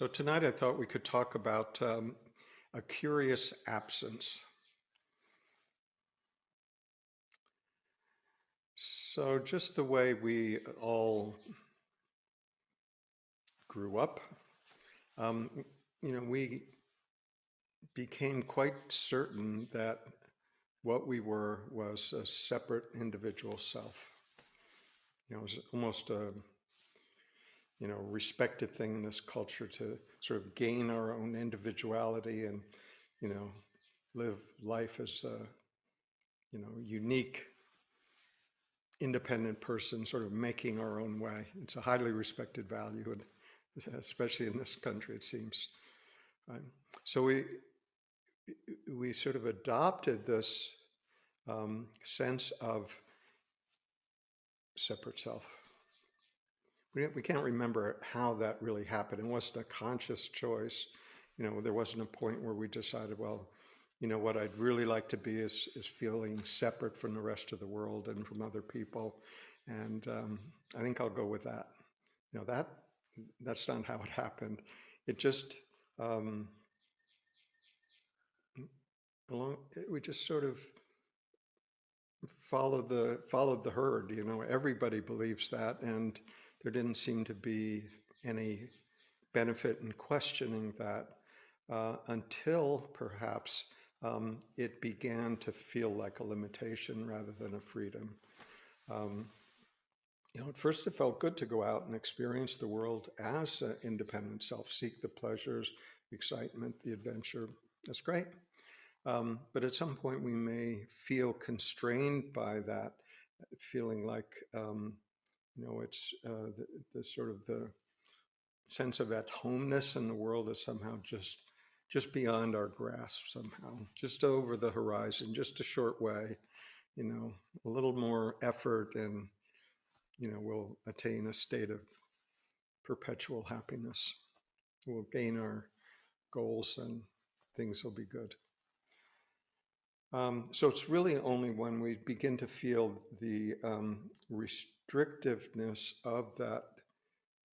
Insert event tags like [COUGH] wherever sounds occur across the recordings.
So tonight I thought we could talk about um, a curious absence. So, just the way we all grew up, um, you know, we became quite certain that what we were was a separate individual self. You know, it was almost a you know respected thing in this culture to sort of gain our own individuality and you know live life as a you know unique independent person sort of making our own way it's a highly respected value and especially in this country it seems right? so we we sort of adopted this um, sense of separate self we, we can't remember how that really happened. It wasn't a conscious choice. You know, there wasn't a point where we decided, well, you know, what I'd really like to be is, is feeling separate from the rest of the world and from other people. And um, I think I'll go with that. You know, that that's not how it happened. It just um, along. We just sort of followed the followed the herd. You know, everybody believes that, and there didn't seem to be any benefit in questioning that uh, until perhaps um, it began to feel like a limitation rather than a freedom. Um, you know, at first it felt good to go out and experience the world as an independent self, seek the pleasures, the excitement, the adventure. That's great. Um, but at some point, we may feel constrained by that, feeling like um, you know, it's uh, the, the sort of the sense of at homeness in the world is somehow just just beyond our grasp somehow, just over the horizon, just a short way. You know, a little more effort, and you know, we'll attain a state of perpetual happiness. We'll gain our goals, and things will be good. Um, so it's really only when we begin to feel the um, restrictiveness of that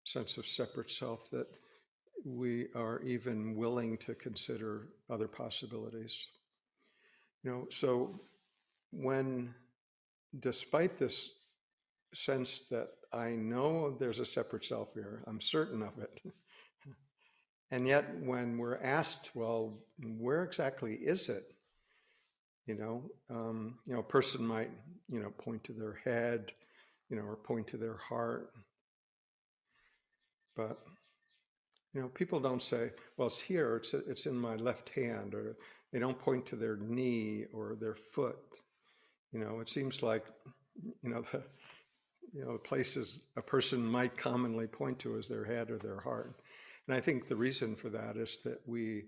sense of separate self that we are even willing to consider other possibilities. You know, so when, despite this sense that I know there's a separate self here, I'm certain of it. [LAUGHS] and yet, when we're asked, well, where exactly is it? You know, um, you know, a person might, you know, point to their head, you know, or point to their heart. But you know, people don't say, "Well, it's here. It's it's in my left hand," or they don't point to their knee or their foot. You know, it seems like, you know, [LAUGHS] the you know places a person might commonly point to is their head or their heart. And I think the reason for that is that we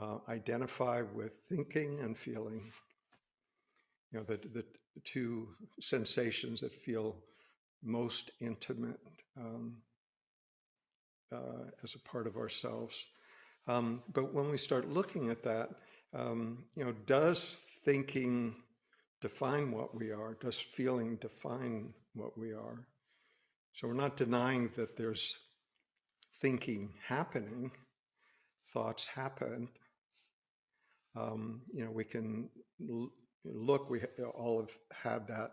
uh, identify with thinking and feeling. You know, the, the two sensations that feel most intimate um, uh, as a part of ourselves. Um, but when we start looking at that, um, you know, does thinking define what we are? Does feeling define what we are? So we're not denying that there's thinking happening, thoughts happen, um, you know, we can look, we all have had that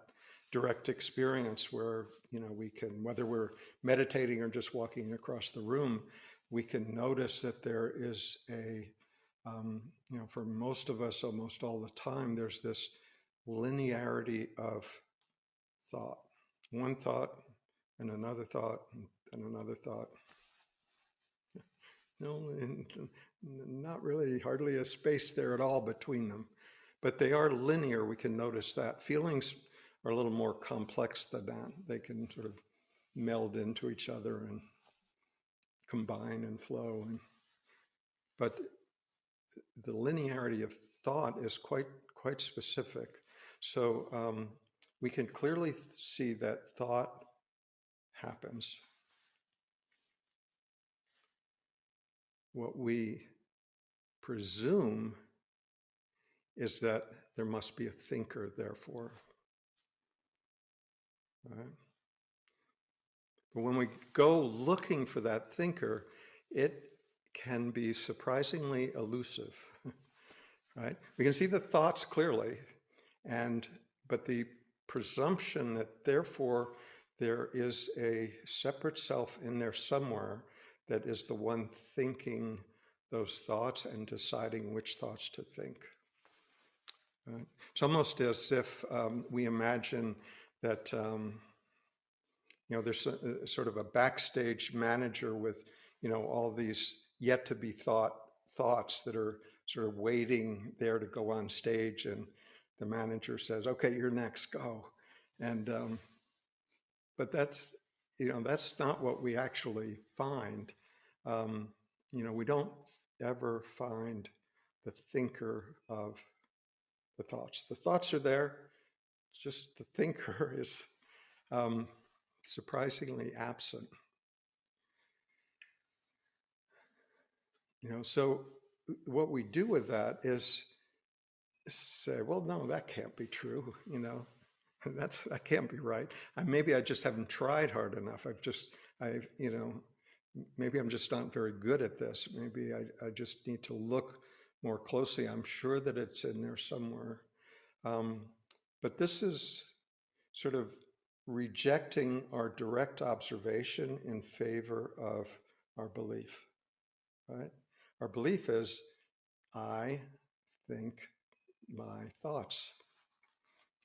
direct experience where, you know, we can, whether we're meditating or just walking across the room, we can notice that there is a, um, you know, for most of us, almost all the time, there's this linearity of thought. One thought and another thought and another thought. [LAUGHS] No, and not really, hardly a space there at all between them. But they are linear, we can notice that. Feelings are a little more complex than that. They can sort of meld into each other and combine and flow. And, but the linearity of thought is quite quite specific. So um, we can clearly see that thought happens. What we presume is that there must be a thinker, therefore. Right? But when we go looking for that thinker, it can be surprisingly elusive, [LAUGHS] right? We can see the thoughts clearly, and but the presumption that therefore there is a separate self in there somewhere that is the one thinking those thoughts and deciding which thoughts to think. Right? It's almost as if um, we imagine that um, you know there's a, a sort of a backstage manager with you know all these yet to be thought thoughts that are sort of waiting there to go on stage and the manager says okay you're next go and um, but that's you know that's not what we actually find um, you know we don't ever find the thinker of the thoughts the thoughts are there just the thinker [LAUGHS] is um, surprisingly absent You know, so what we do with that is say, well, no, that can't be true. [LAUGHS] You know, that's that can't be right. Maybe I just haven't tried hard enough. I've just, I've, you know, maybe I'm just not very good at this. Maybe I, I just need to look more closely. I'm sure that it's in there somewhere. Um, but this is sort of rejecting our direct observation in favor of our belief, right? Our belief is, I think my thoughts.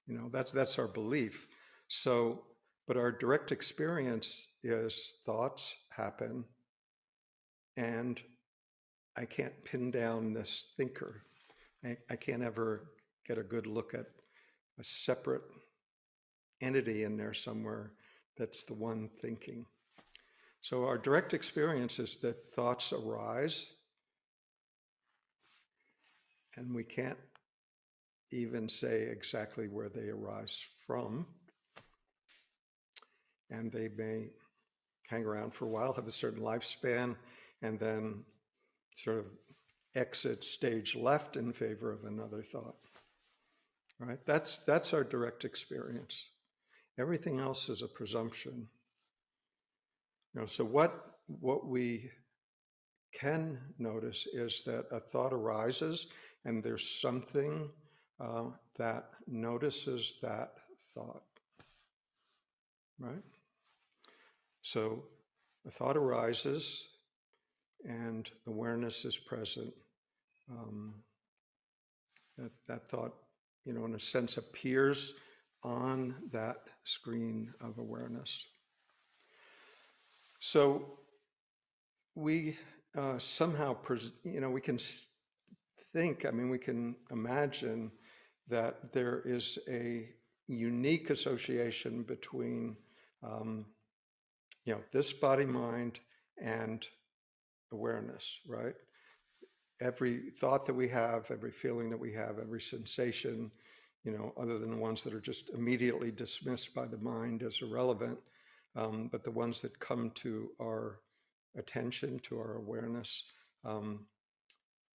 You know, that's that's our belief. So, but our direct experience is thoughts happen, and I can't pin down this thinker. I, I can't ever get a good look at a separate entity in there somewhere that's the one thinking. So our direct experience is that thoughts arise and we can't even say exactly where they arise from. And they may hang around for a while, have a certain lifespan, and then sort of exit stage left in favor of another thought. Right? That's that's our direct experience. Everything else is a presumption. You know, so what what we can notice is that a thought arises and there's something uh, that notices that thought. Right? So a thought arises and awareness is present. Um, that, that thought, you know, in a sense, appears on that screen of awareness. So we uh, somehow, pres- you know, we can think, I mean, we can imagine that there is a unique association between, um, you know, this body mind and awareness, right? Every thought that we have, every feeling that we have, every sensation, you know, other than the ones that are just immediately dismissed by the mind as irrelevant, um, but the ones that come to our attention, to our awareness, um,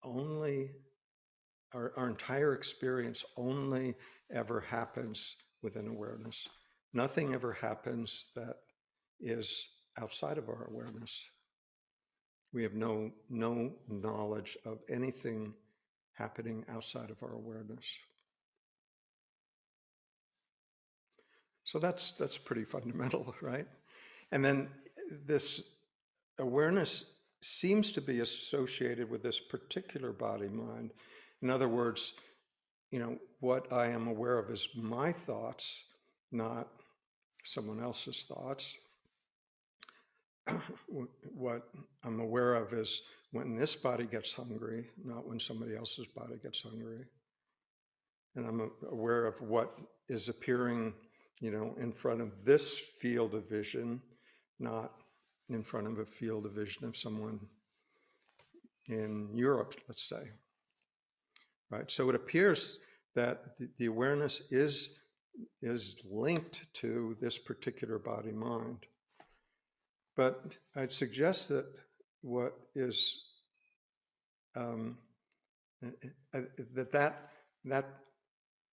only our, our entire experience only ever happens within awareness. Nothing ever happens that is outside of our awareness. We have no, no knowledge of anything happening outside of our awareness. So that's that's pretty fundamental, [LAUGHS] right? And then this awareness seems to be associated with this particular body mind. In other words, you know, what I am aware of is my thoughts, not someone else's thoughts. What I'm aware of is when this body gets hungry, not when somebody else's body gets hungry. And I'm aware of what is appearing, you know, in front of this field of vision, not in front of a field of vision of someone in Europe, let's say. Right? So it appears that the, awareness is, is linked to this particular body mind. But I'd suggest that what is um, that that that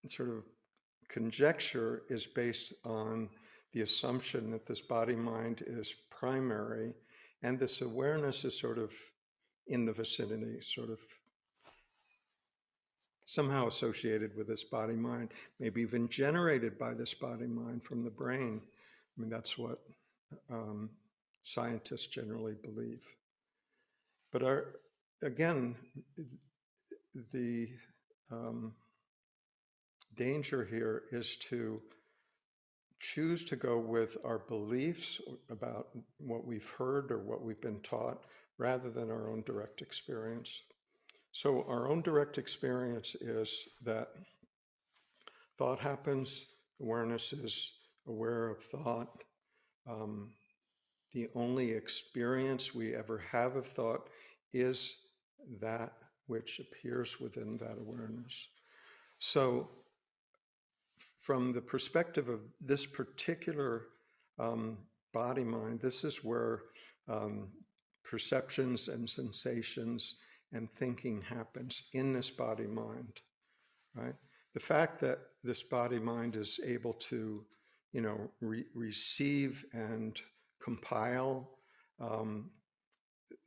sort of conjecture is based on the assumption that this body mind is primary and this awareness is sort of in the vicinity, sort of somehow associated with this body mind, maybe even generated by this body mind from the brain. I mean, that's what um, scientists generally believe. But our, again, the um, danger here is to choose to go with our beliefs about what we've heard or what we've been taught rather than our own direct experience. So, our own direct experience is that thought happens, awareness is aware of thought. Um, the only experience we ever have of thought is that which appears within that awareness. So, from the perspective of this particular um, body mind, this is where um, perceptions and sensations and thinking happens in this body mind, right? The fact that this body mind is able to, you know, re- receive and compile um,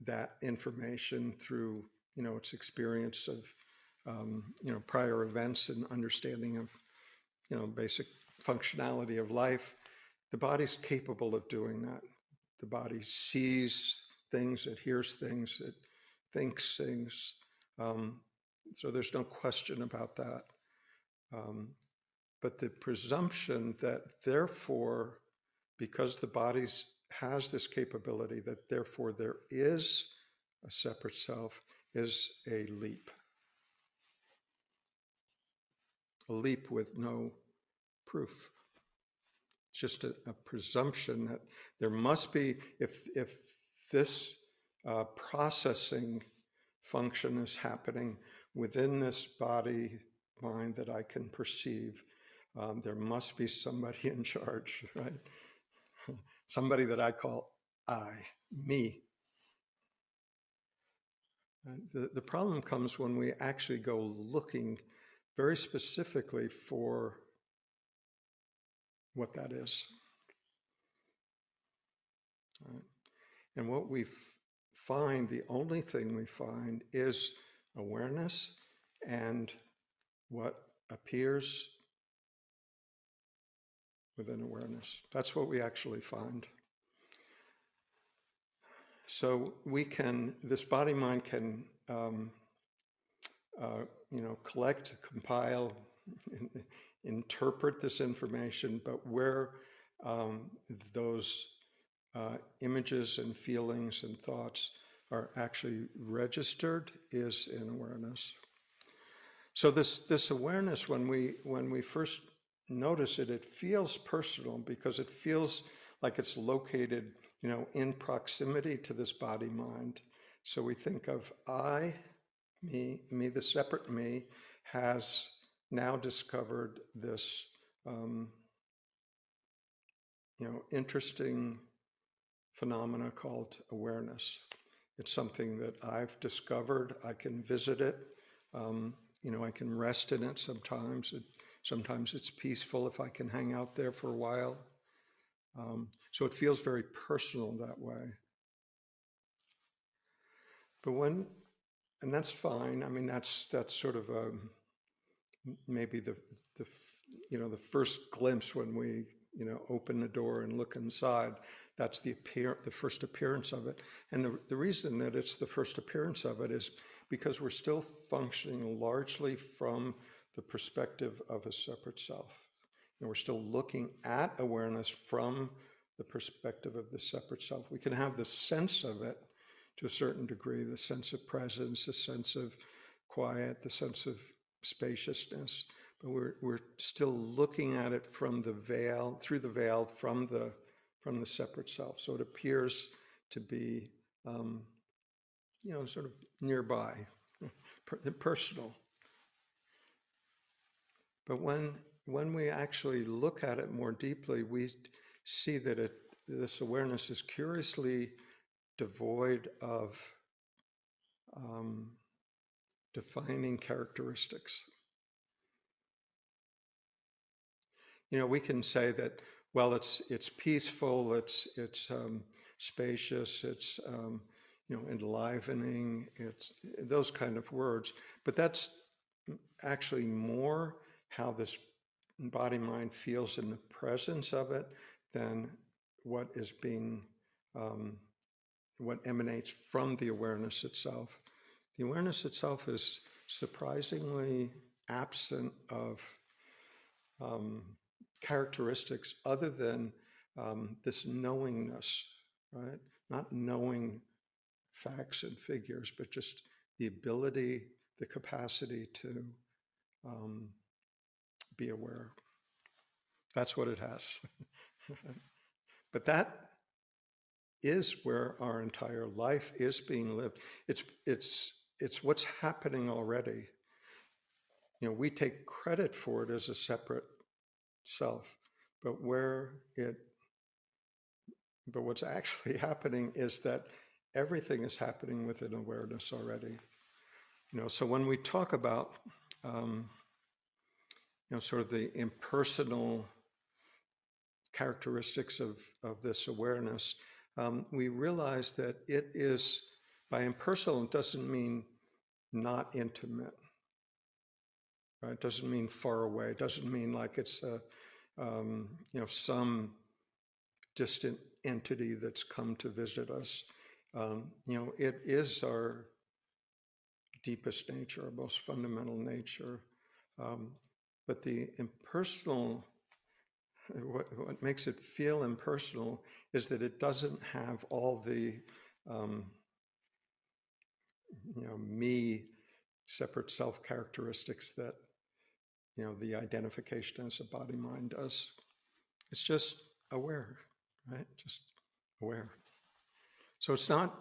that information through, you know, its experience of, um, you know, prior events and understanding of, you know, basic functionality of life. The body's capable of doing that. The body sees things, it hears things, it thinks things. Um, so there's no question about that. Um, but the presumption that therefore, because the body has this capability, that therefore there is a separate self, is a leap. A leap with no proof. Just a, a presumption that there must be, if, if this uh, processing function is happening within this body mind that I can perceive. Um, there must be somebody [LAUGHS] in charge, right? Somebody that I call I, me. Uh, the, the problem comes when we actually go looking very specifically for what that is. Right? And what we find, the only thing we find is awareness and what appears within awareness. That's what we actually find. So we can, this body mind can, um, uh, you know, collect, compile, [LAUGHS] interpret this information, but where um, those uh, images and feelings and thoughts are actually registered is in awareness. So this this awareness, when we when we first notice it, it feels personal because it feels like it's located, you know, in proximity to this body mind. So we think of I, me, me, the separate me, has now discovered this, um, you know, interesting phenomena called awareness. It's something that I've discovered. I can visit it. Um, you know, I can rest in it sometimes. It, sometimes it's peaceful if I can hang out there for a while. Um, so it feels very personal that way. But when, and that's fine. I mean, that's that's sort of a, um, maybe the the you know the first glimpse when we you know open the door and look inside. That's the appear the first appearance of it. And the, the reason that it's the first appearance of it is because we're still functioning largely from the perspective of a separate self. And we're still looking at awareness from the perspective of the separate self. We can have the sense of it to a certain degree, the sense of presence, the sense of quiet, the sense of spaciousness, but we're, we're still looking at it from the veil, through the veil, from the from the separate self. So it appears to be, um, you know, sort of nearby, [LAUGHS] personal. But when when we actually look at it more deeply, we see that it, this awareness is curiously devoid of um, defining characteristics. You know, we can say that well, it's it's peaceful, it's it's um, spacious, it's um, you know, enlivening. It's those kind of words, but that's actually more how this body mind feels in the presence of it than what is being um, what emanates from the awareness itself. The awareness itself is surprisingly absent of um, characteristics other than um, this knowingness, right? Not knowing facts and figures, but just the ability, the capacity to um, be aware. That's what it has. [LAUGHS] but that is where our entire life is being lived. It's it's it's what's happening already. You know, we take credit for it as a separate self, but where it but what's actually [LAUGHS] happening is that everything is happening within awareness already. You know, so when we talk about um, know sort of the impersonal characteristics of, of this awareness, um, we realize that it is, by impersonal, it doesn't mean not intimate. Right? It doesn't mean far away. It doesn't mean like it's a, um, you know, some distant entity that's come to visit us. Um, you know, it is our deepest nature, our most fundamental nature. Um, but the impersonal what, what makes it feel impersonal is that it doesn't have all the um, you know me separate self characteristics that you know the identification as a body mind does. It's just aware right? Just aware. So it's not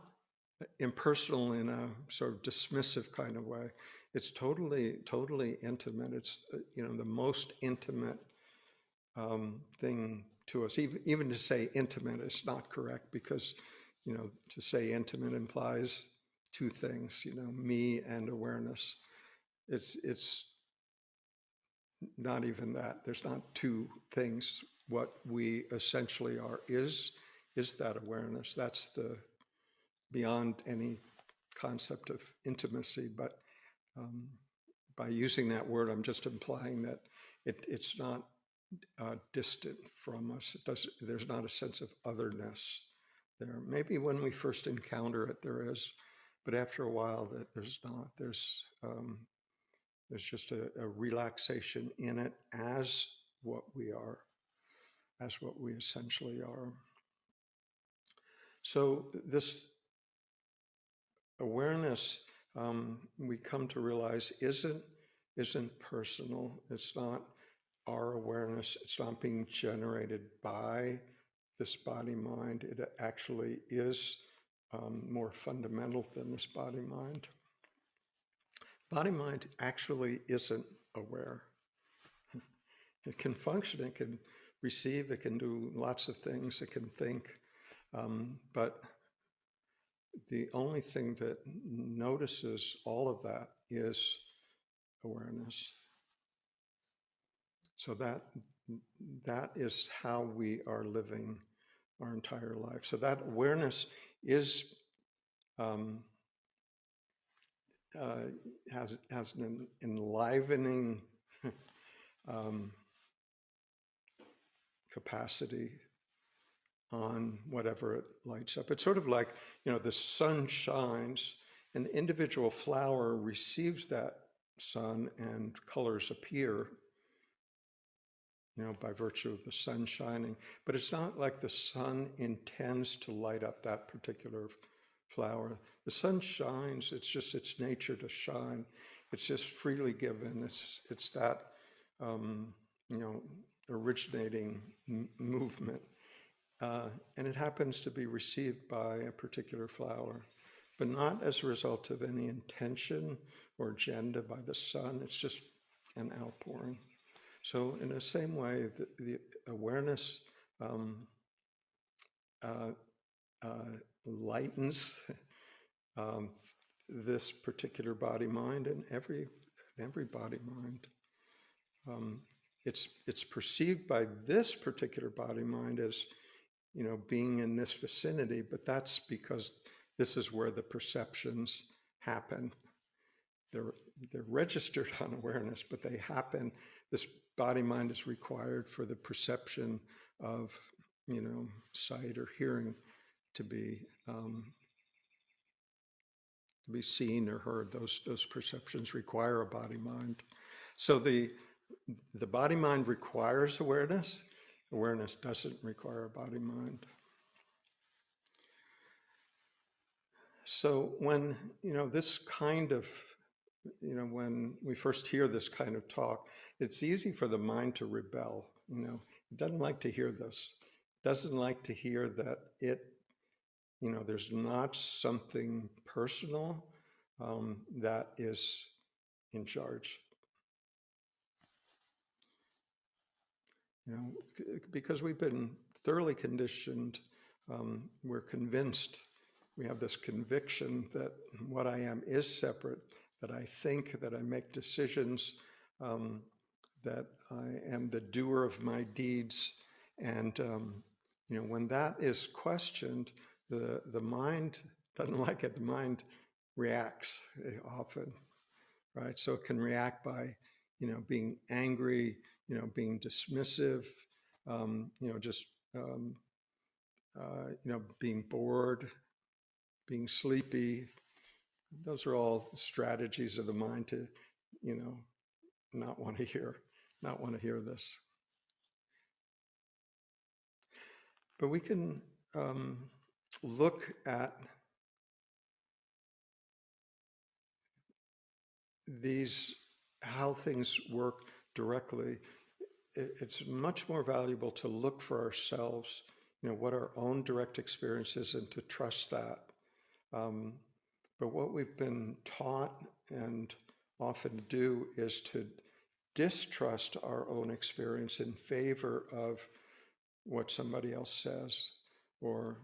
impersonal in a sort of dismissive kind of way it's totally totally intimate it's uh, you know the most intimate um, thing to us. Even, even to say intimate is not correct because, you know, to say intimate implies two things, you know, me and awareness. It's, it's not even that. There's not two things. What we essentially are is, is that awareness. That's the beyond any concept of intimacy. But um, by using that word, I'm just implying that it, it's not uh, distant from us. There's not a sense of otherness there. Maybe when we first encounter it, there is, but after a while, that there's not. There's um, there's just a, a relaxation in it as what we are, as what we essentially are. So this awareness, um, we come to realize, isn't isn't personal. It's not our awareness, it's not being generated by this body mind. It actually is um, more fundamental than this body mind. Body mind actually isn't aware. [LAUGHS] It can function, it can receive, it can do lots of things, it can think, um, but the only thing that notices all of that is awareness. So that that is how we are living our entire life. So that awareness is um, uh, has has an enlivening [LAUGHS] um, capacity on whatever it lights up. It's sort of like you know the sun shines, an individual flower receives that sun, and colors appear you know, by virtue of the sun shining. But it's not like the sun intends to light up that particular flower. The sun shines, it's just its nature to shine. It's just freely given. It's, it's that, um, you know, originating m- movement. Uh, and it happens to be received by a particular flower, but not as a result of any intention or agenda by the sun. It's just an outpouring. So, in the same way, the, the awareness um, uh, uh, lightens [LAUGHS] um, this particular body mind and every every body mind. Um, it's it's perceived by this particular body mind as you know being in this vicinity, but that's because this is where the perceptions happen. They're, they're registered [LAUGHS] on awareness, but they happen. This body mind is required for the perception of, you know, sight or hearing to be um, to be seen or heard. Those those perceptions require a body mind. So the the body mind requires awareness. Awareness doesn't require a body mind. So when you know this kind of you know when we first hear this kind of talk, it's easy for the mind to rebel. You know, it doesn't like to hear this. Doesn't like to hear that it you know there's not something personal um, that is in charge. You know, because we've been thoroughly conditioned, um, we're convinced, we have this conviction that what I am is separate, that I think, that I make decisions, um, that I am the doer of my deeds. And, um, you know, when that is questioned, the, the mind doesn't [LAUGHS] like it. The mind reacts eh, often, right? So it can react by, you know, being angry, you know, being dismissive, um, you know, just, um, uh, you know, being bored, being sleepy. Those are all strategies of the mind to, you know, not want to hear, not want to hear this. But we can um, look at these how things work directly it's much more valuable to look for ourselves you know what our own direct experience is and to trust that um, but what we've been taught and often do is to distrust our own experience in favor of what somebody else says or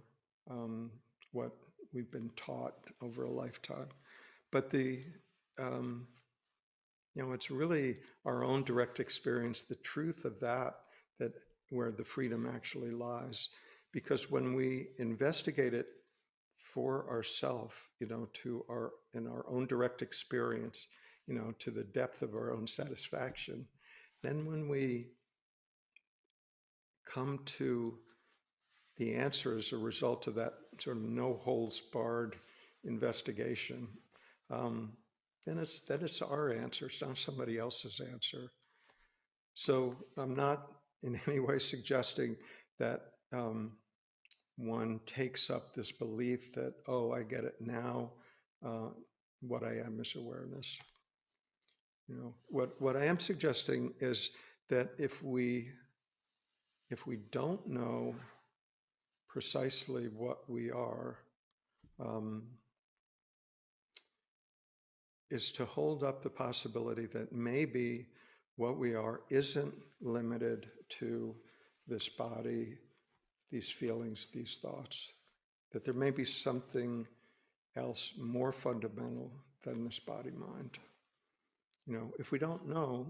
um, what we've been taught over a lifetime. But the, um, you know, it's really our own direct experience, the truth of that, that where the freedom actually lies. Because when we investigate it for ourselves, you know, to our in our own direct experience, you know, to the depth of our own satisfaction, then when we come to the answer as a result of that sort of no holds barred investigation, um, then it's then it's our answer. It's not somebody else's answer. So I'm not in any way suggesting that um, one takes up this belief that oh I get it now. Uh, what I am is awareness. You know what what I am suggesting is that if we if we don't know precisely what we are um, is to hold up the possibility that maybe what we are isn't limited to this body, these feelings, these thoughts, that there may be something else more fundamental than this body mind. You know, if we don't know,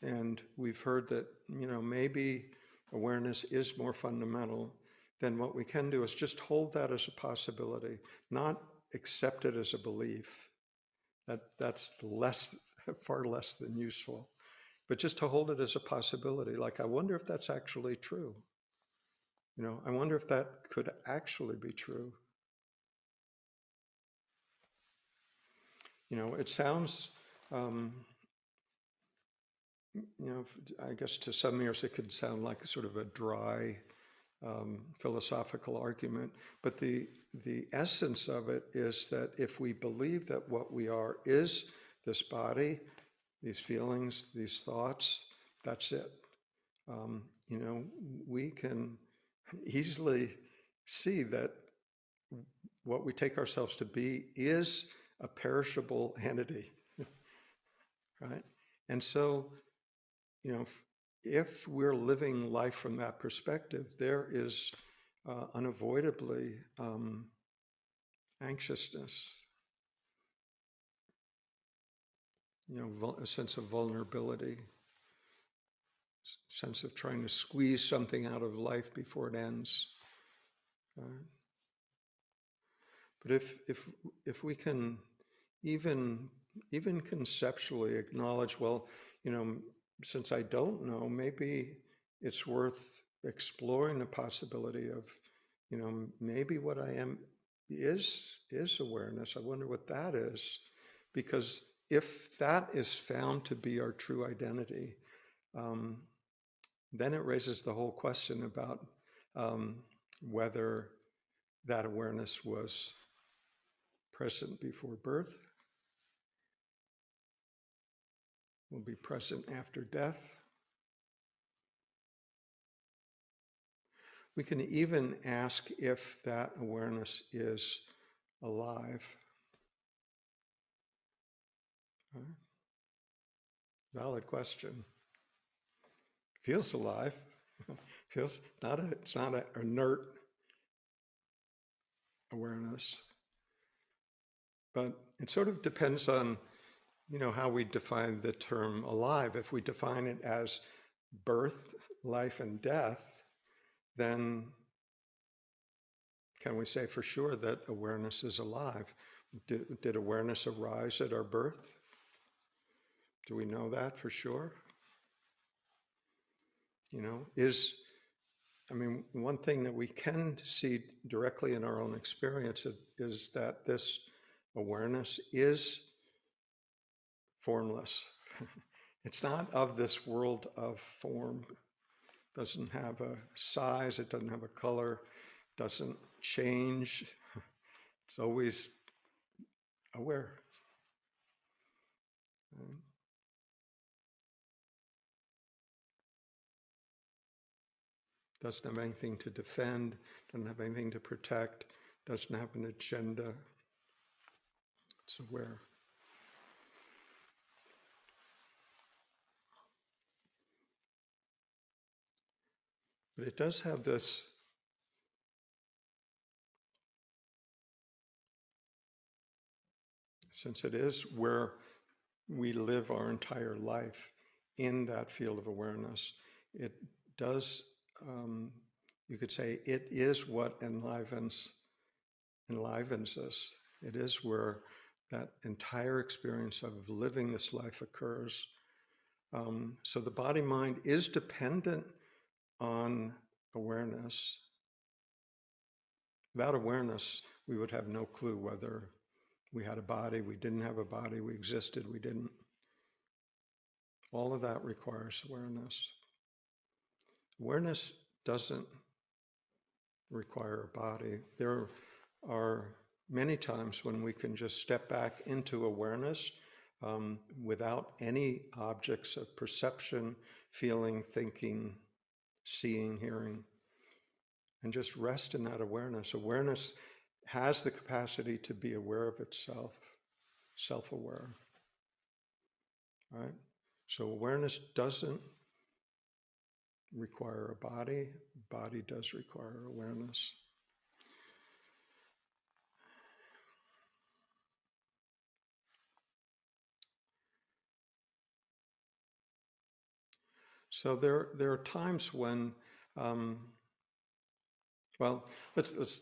and we've heard that, you know, maybe awareness is more fundamental, then what we can do is just hold that as a possibility, not accept it as a belief. That, that's less, [LAUGHS] far less than useful. But just to hold it as a possibility, like, I wonder if that's actually true. You know, I wonder if that could actually be true. You know, it sounds um, you know, I guess to some ears it could sound like sort of a dry um, philosophical argument, but the the essence of it is that if we believe that what we are is this body, these feelings, these thoughts, that's it. Um, you know, we can easily see that what we take ourselves to be is a perishable entity, [LAUGHS] right? And so you know, if, we're living life from that perspective, there is uh, unavoidably um, anxiousness, you know, a sense of vulnerability, sense of trying to squeeze something out of life before it ends. Uh, But if if if we can even even conceptually acknowledge, well, you know, since I don't know, maybe it's worth exploring the possibility of, you know, maybe what I am is is awareness. I wonder what that is, because if that is found to be our true identity, um, then it raises the whole question about um, whether that awareness was present before birth, will be present after death. We can even ask if that awareness is alive. Valid question. Feels alive. [LAUGHS] Feels not a, it's not an inert awareness. But it sort of depends on, you know, how we define the term alive. If we define it as birth, life, and death, then can we say for sure that awareness is alive? Did, did awareness arise at our birth? Do we know that for sure? You know, is, I mean, one thing that we can see directly in our own experience is that this awareness is formless. it's not of this world of form. Doesn't have a size, it doesn't have a color, doesn't change. It's always aware. Doesn't have anything to defend, doesn't have anything to protect, doesn't have an agenda. It's aware. But it does have this since it is where we live our entire life in that field of awareness, it does, um, you could say, it is what enlivens enlivens us. It is where that entire experience of living this life occurs. Um, so the body mind is dependent on awareness. Without awareness, we would have no clue whether we had a body, we didn't have a body, we existed, we didn't. All of that requires awareness. Awareness doesn't require a body. There are many times when we can just step back into awareness um, without any objects of perception, feeling, thinking, seeing, hearing, and just rest in that awareness. Awareness has the capacity to be aware of itself, self aware. Right? So awareness doesn't require a body, body does require awareness. So there, there are times when, um, well, let's let's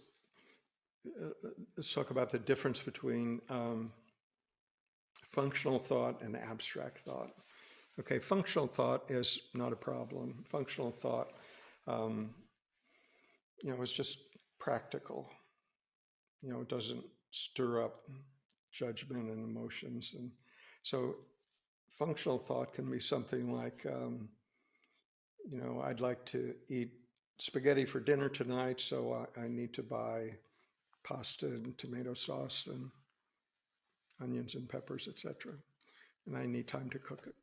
uh, let's talk about the difference between um, functional thought and abstract thought. Okay, functional thought is not a problem. Functional thought, um, you know, is just practical. You know, it doesn't stir up judgment and emotions, and so functional thought can be something like. Um, you know, I'd like to eat spaghetti for dinner tonight, so I, I need to buy pasta and tomato sauce and onions and peppers, etc. And I need time to cook it.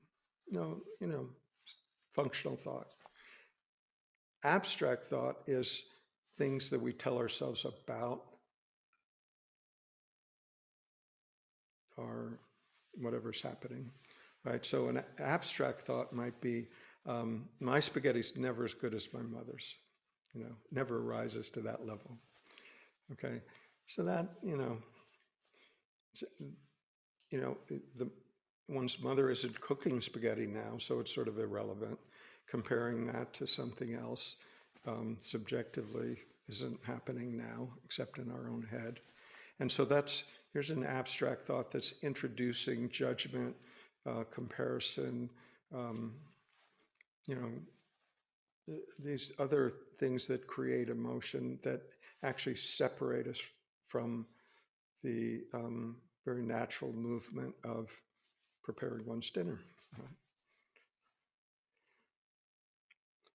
No, you know, functional thought. Abstract thought is things that we tell ourselves about or whatever's happening, right? So an abstract thought might be um, my spaghetti's never as good as my mother's, you know, never rises to that level. Okay, so that you know, you know, the one's mother isn't cooking spaghetti now, so it's sort of irrelevant. Comparing that to something else um, subjectively isn't happening now, except in our own head. And so that's, here's an abstract thought that's introducing judgment, uh, comparison, um, you know, these other things that create emotion that actually separate us from the um, very natural movement of preparing one's dinner.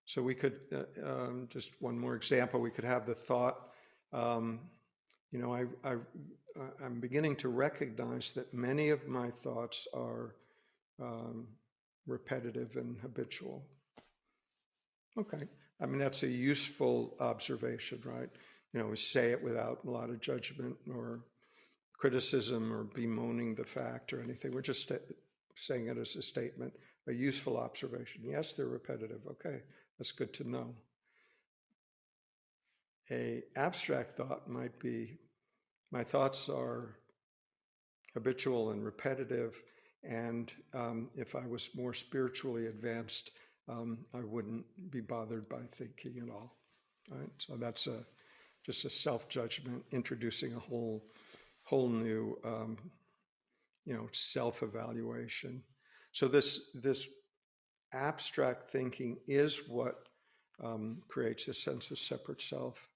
So we could, uh, um, just one more example, we could have the thought, um, you know, I, I, I'm beginning to recognize that many of my thoughts are um, repetitive and habitual. Okay, I mean, that's a useful observation, right? You know, we say it without a lot of judgment or criticism or bemoaning the fact or anything. We're just st- saying it as a statement, a useful observation. Yes, they're repetitive. Okay, that's good to know. A abstract thought might be, my thoughts are habitual and repetitive, and um, if I was more spiritually advanced, um, I wouldn't be bothered by thinking at all. Right? So that's a just a self judgment, introducing a whole whole new um, you know self evaluation. So this this abstract thinking is what um, creates a sense of separate self.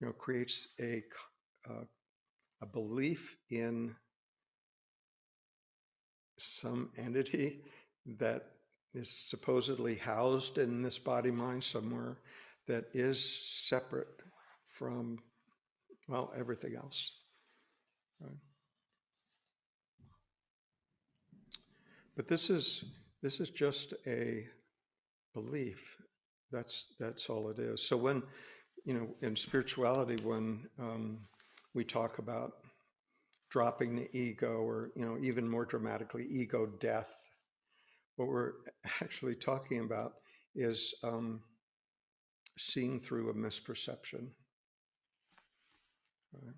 You know, creates a uh, a belief in some entity that is supposedly housed in this body mind somewhere that is separate from well everything else right? But this is this is just a belief. That's that's all it is. So when you know in spirituality when um, we talk about dropping the ego or you know even more dramatically ego death what we're [LAUGHS] actually talking about is um, seeing through a misperception right?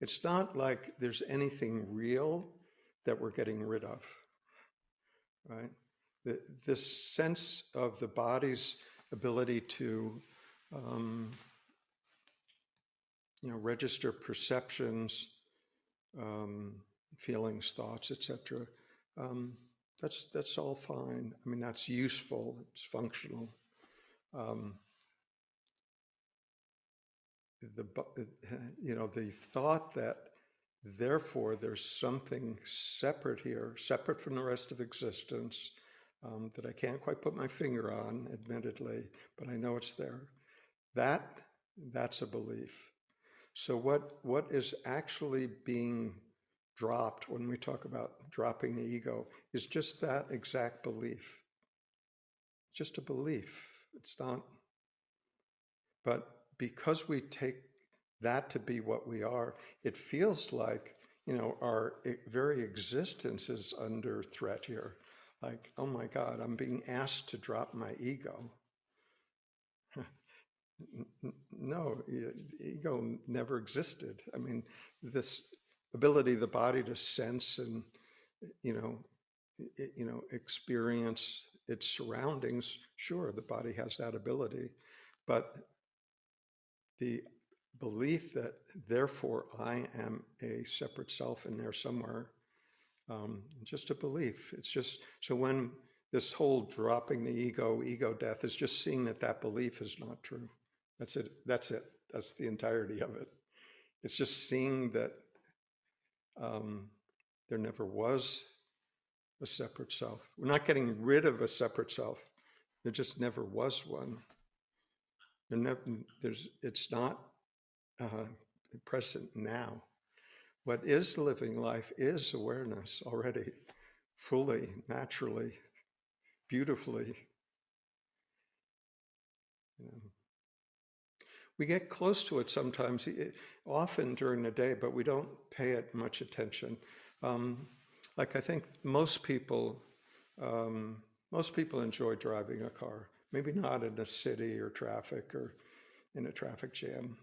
it's not like there's anything real that we're getting rid of right the, this sense of the body's ability to um, you know register perceptions um, feelings, thoughts, etc. That's that's all fine. I mean, that's useful. It's functional. Um, the you know the thought that therefore there's something separate here, separate from the rest of existence, um, that I can't quite put my finger on, admittedly, but I know it's there. That that's a belief. So what what is actually being dropped when we talk about dropping the ego is just that exact belief. Just a belief. It's not. But because we take that to be what we are, it feels like, you know, our very existence is under threat here. Like, oh my God, I'm being asked to drop my ego. [LAUGHS] no, ego never existed. I mean, this ability of the body to sense and you know you know experience its surroundings sure the body has that ability but the belief that therefore i am a separate self in there somewhere um, just a belief. It's just so when this whole dropping the ego ego death is just seeing that that belief is not true. That's it that's it that's the entirety of it. It's just seeing that um, there never was a separate self. We're not getting rid of a separate self. There just never was one. There never, there's, it's not uh, present now. What is living life is awareness already, fully, naturally, beautifully. You know we get close to it sometimes, often during the day, but we don't pay it much attention. Um, like I think most people, um, most people enjoy driving a car. Maybe not in a city or traffic or in a traffic jam,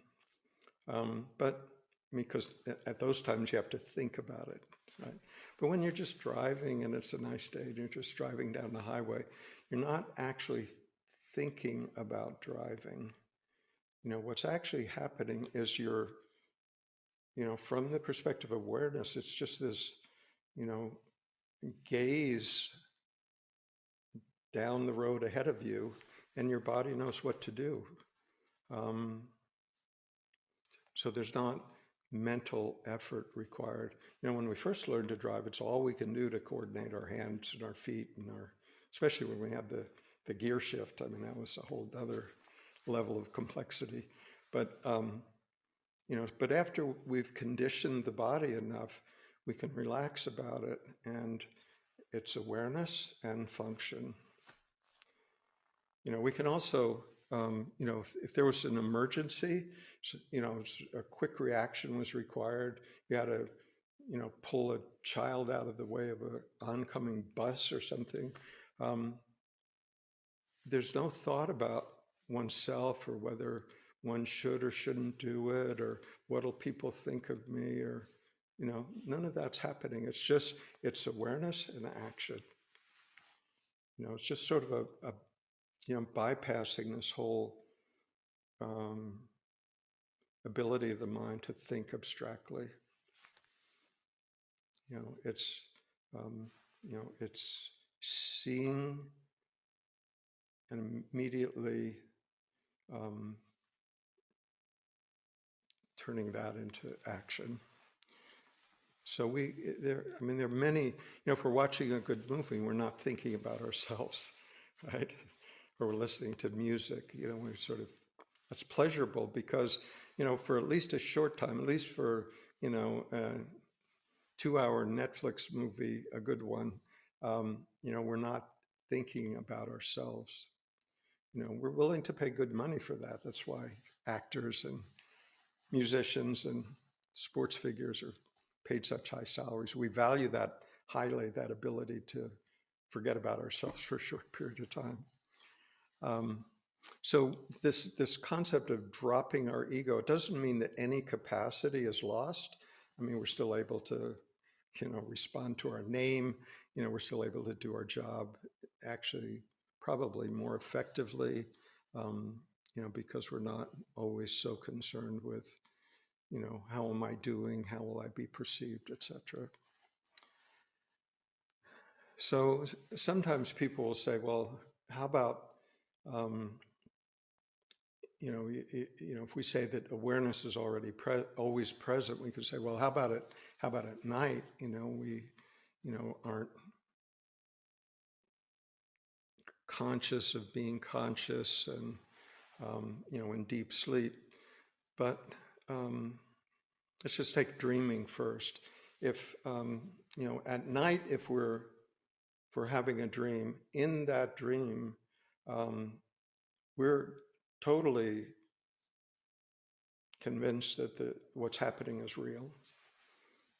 um, but because at those times you have to think about it, right? But when you're just driving and it's a nice day and you're just driving down the highway, you're not actually thinking about driving you know, what's actually happening is you're you know, from the perspective of awareness, it's just this, you know, gaze down the road ahead of you, and your body knows what to do. Um, so there's not mental effort required. You know, when we first learn to drive, it's all we can do to coordinate our hands and our feet and our, especially when we had the, the gear shift. I mean, that was a whole other level of complexity. But, um, you know, but after we've conditioned the body enough, we can relax about it and it's awareness and function. You know, we can also um, you know, if, if, there was an emergency, you know, a quick reaction was required. You had to, you know, pull a child out of the way of an oncoming bus or something. Um, there's no thought about oneself or whether one should or shouldn't do it or what'll people think of me or you know none of that's happening it's just it's awareness and action you know it's just sort of a, a you know, bypassing this whole um, ability of the mind to think abstractly. You know, it's um, you know, it's seeing and immediately um, turning that into action. So we there. I mean, there are many. You know, if we're watching a good movie, we're not thinking about ourselves, [LAUGHS] right? or we're listening to music, you know, we're sort of, that's pleasurable because, you know, for at least a short time, at least for, you know, a two hour Netflix movie, a good one, um, you know, we're not thinking about ourselves. You know, we're willing to pay good money for that. That's why actors and musicians and sports figures are paid such high salaries. We value that highly, that ability to forget about ourselves [LAUGHS] for a short period of time. Um, so this this concept of dropping our ego it doesn't mean that any capacity is lost. I mean, we're still able to, you know, respond to our name. You know, we're still able to do our job actually probably more effectively. Um, you know, because we're not always so concerned with, you know, how am I doing? How will I be perceived, etc. So sometimes people will say, well, how about um, you know, you, you, know, if we say that awareness is already pre- always present, we could say, well, how about it? How about at night? You know, we, you know, aren't conscious of being conscious and, um, you know, in deep sleep. But um, let's just take dreaming first. If um, you know, at night, if we're if we're having a dream, in that dream, um, we're totally convinced that the, what's happening is real.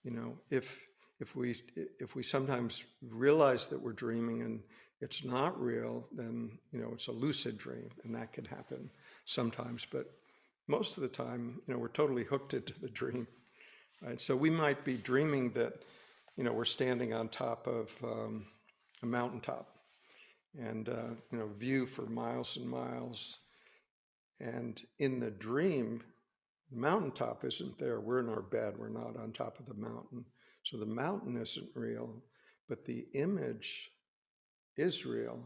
You know, if if we if we sometimes realize that we're dreaming and it's not real, then you know it's a lucid dream, and that can happen sometimes. But most of the time, you know, we're totally hooked into the dream. Right? So we might be dreaming that, you know, we're standing on top of um, a mountaintop, and uh, you know view for miles and miles. And in the dream, the mountaintop isn't there. We're in our bed. We're not on top of the mountain. So the mountain isn't real, but the image is real.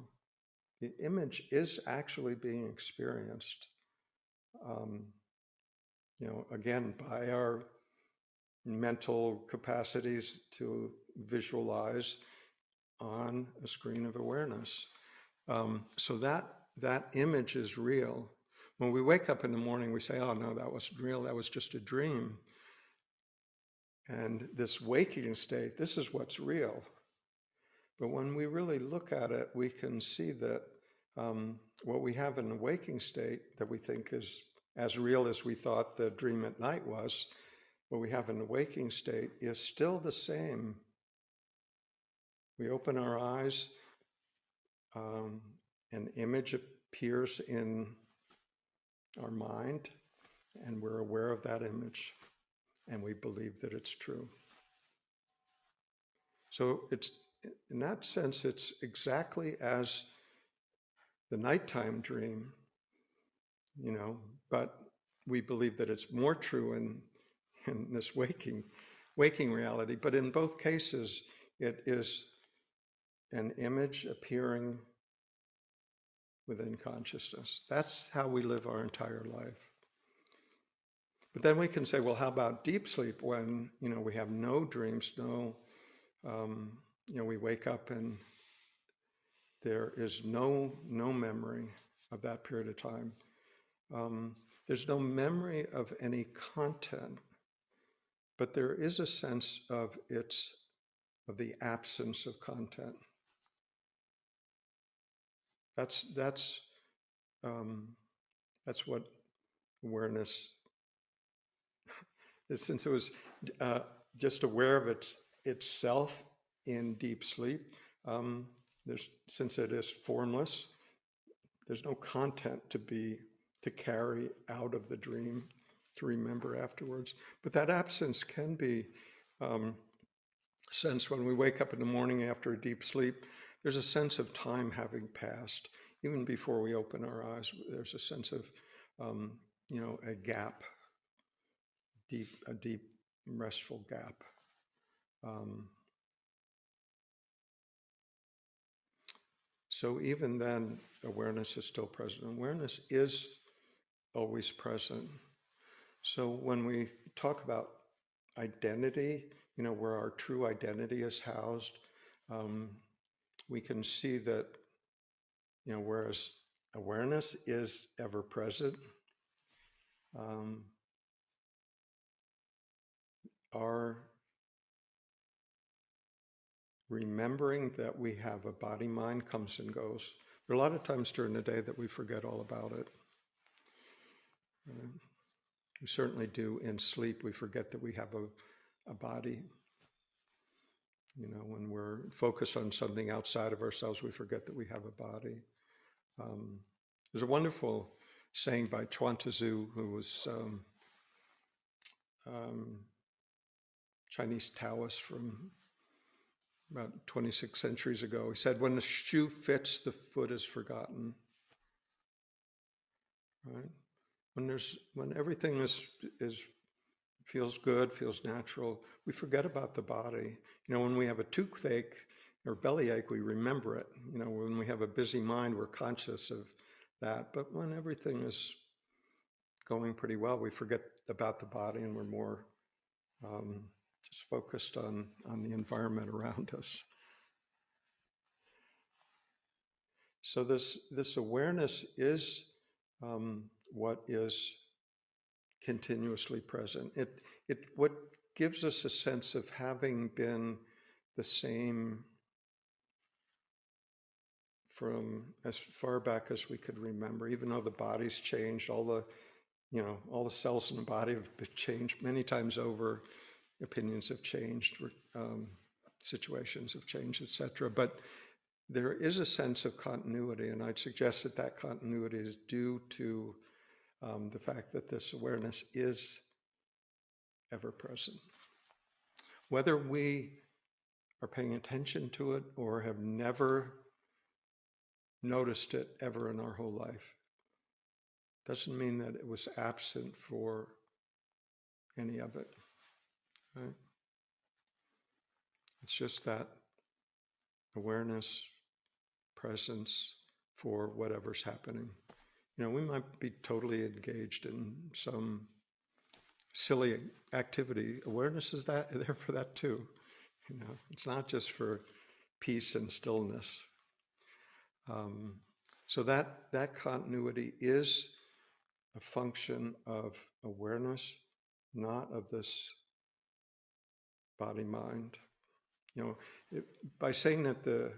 The image is actually being experienced. Um, you know, again, by our mental capacities to visualize on a screen of awareness. Um, so that that image is real. When we wake up in the morning, we say, "Oh no, that wasn't real. That was just a dream." And this waking state, this is what's real. But when we really look at it, we can see that um, what we have in the waking state that we think is as real as we thought the dream at night was, what we have in the waking state is still the same we open our eyes, um, an image appears in our mind, and we're aware of that image, and we believe that it's true. So it's in that sense, it's exactly as the nighttime dream, you know, but we believe that it's more true in in this waking, waking reality. But in both cases, it is an image appearing within consciousness. That's how we live our entire life. But then we can say, well, how about deep sleep when you know we have no dreams, no, um, you know, we wake up and there is no no memory of that period of time. Um, there's no memory of any content, but there is a sense of its of the absence of content. That's that's um, that's what awareness. [LAUGHS] Since it was uh, just aware of its itself in deep sleep, um, there's since it is formless, there's no content to be to carry out of the dream to remember afterwards. But that absence can be um, sense when we wake up in the morning after a deep sleep. There's a sense of time having passed. Even before we open our eyes, there's a sense of, um, you know, a gap, deep, a deep, restful gap. Um, so even then, awareness is still present. Awareness is always present. So when we talk about identity, you know, where our true identity is housed, um, we can see that, you know, whereas awareness is ever present, um, our remembering that we have a body mind comes and goes. There are a lot of times during the day that we forget all about it. We certainly do in sleep. We forget that we have a, a body. You know, when we're focused on something outside of ourselves, we forget that we have a body. Um, there's a wonderful saying by Chuang Tzu, who was um, um, Chinese Taoist from about 26 centuries ago. He said, When the shoe fits, the foot is forgotten. Right? when there's when everything is is feels good, feels natural, we forget about the body. You know, when we have a toothache or bellyache, we remember it. You know, when we have a busy mind, we're conscious of that. But when everything is going pretty well, we forget about the body and we're more um, just focused on on the environment around us. So this this awareness is um, what is continuously present. It, it, what gives us a sense of having been the same from as far back as we could remember, even though the body's changed, all the, you know, all the cells in the body have changed many times over, opinions have changed, um, situations have changed, etc. But there is a sense of continuity, and I'd suggest that that continuity is due to um, the fact that this awareness is ever present. Whether we are paying attention to it or have never noticed it ever in our whole life doesn't mean that it was absent for any of it. Right? It's just that awareness, presence for whatever's happening. You know, we might be totally engaged in some silly activity. Awareness is that [LAUGHS] there for that too. You know, it's not just for peace and stillness. Um, so that that continuity is a function of awareness, not of this body mind. You know, it, by saying that the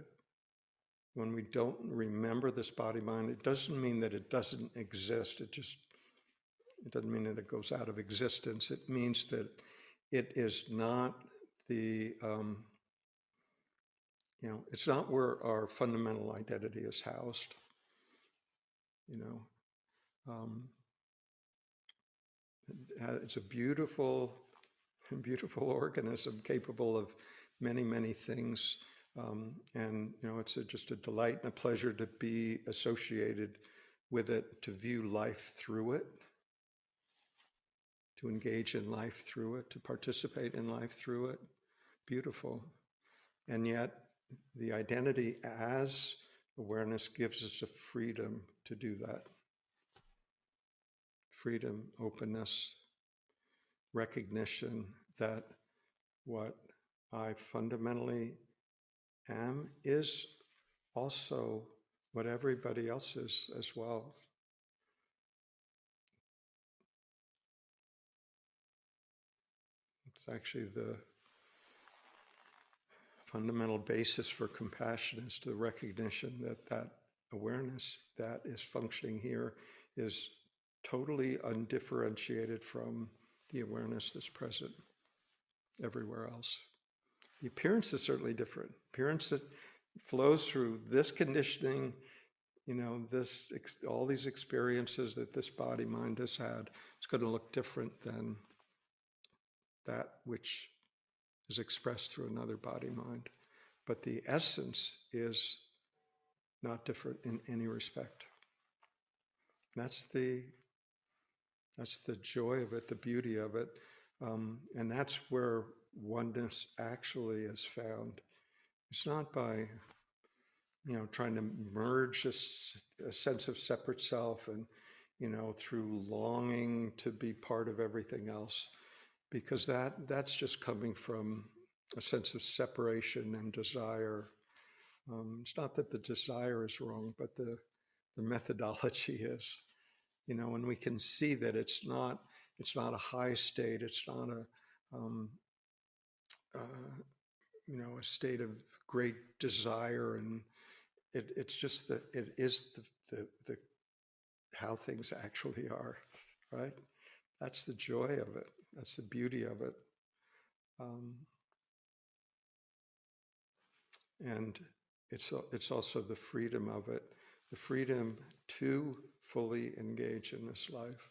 when we don't remember this body mind, it doesn't mean that it doesn't exist. It just it doesn't mean that it goes out of existence. It means that it is not the um, you know it's not where our fundamental identity is housed. You know, um, it's a beautiful, [LAUGHS] beautiful organism capable of many, many things um, and you know, it's a, just a delight and a pleasure to be associated with it, to view life through it. to engage in life through it, to participate in life through it. Beautiful. And yet, the identity as awareness gives us a freedom to do that. Freedom, openness, recognition that what I fundamentally am is also what everybody else is as well. It's actually the fundamental basis for compassion is the recognition that that awareness that is functioning here is totally undifferentiated from the awareness that's present everywhere else. The appearance is certainly different. Appearance that flows through this conditioning, you know, this all these experiences that this body mind has had, it's going to look different than that which is expressed through another body mind. But the essence is not different in any respect. That's the that's the joy of it, the beauty of it, um, and that's where oneness actually is found. It's not by you know trying to merge a, a sense of separate self and you know through longing to be part of everything else because that that's just coming from a sense of separation and desire. Um, it's not that the desire is wrong, but the the methodology [LAUGHS] is. You know, and we can see that it's not it's not a high state. It's not a um, uh, you know a state of great desire, and it, it's just that it is the, the the how things actually are, right? That's the joy of it. That's the beauty of it. Um, and it's, it's also the freedom of it, the freedom to fully engage in this life.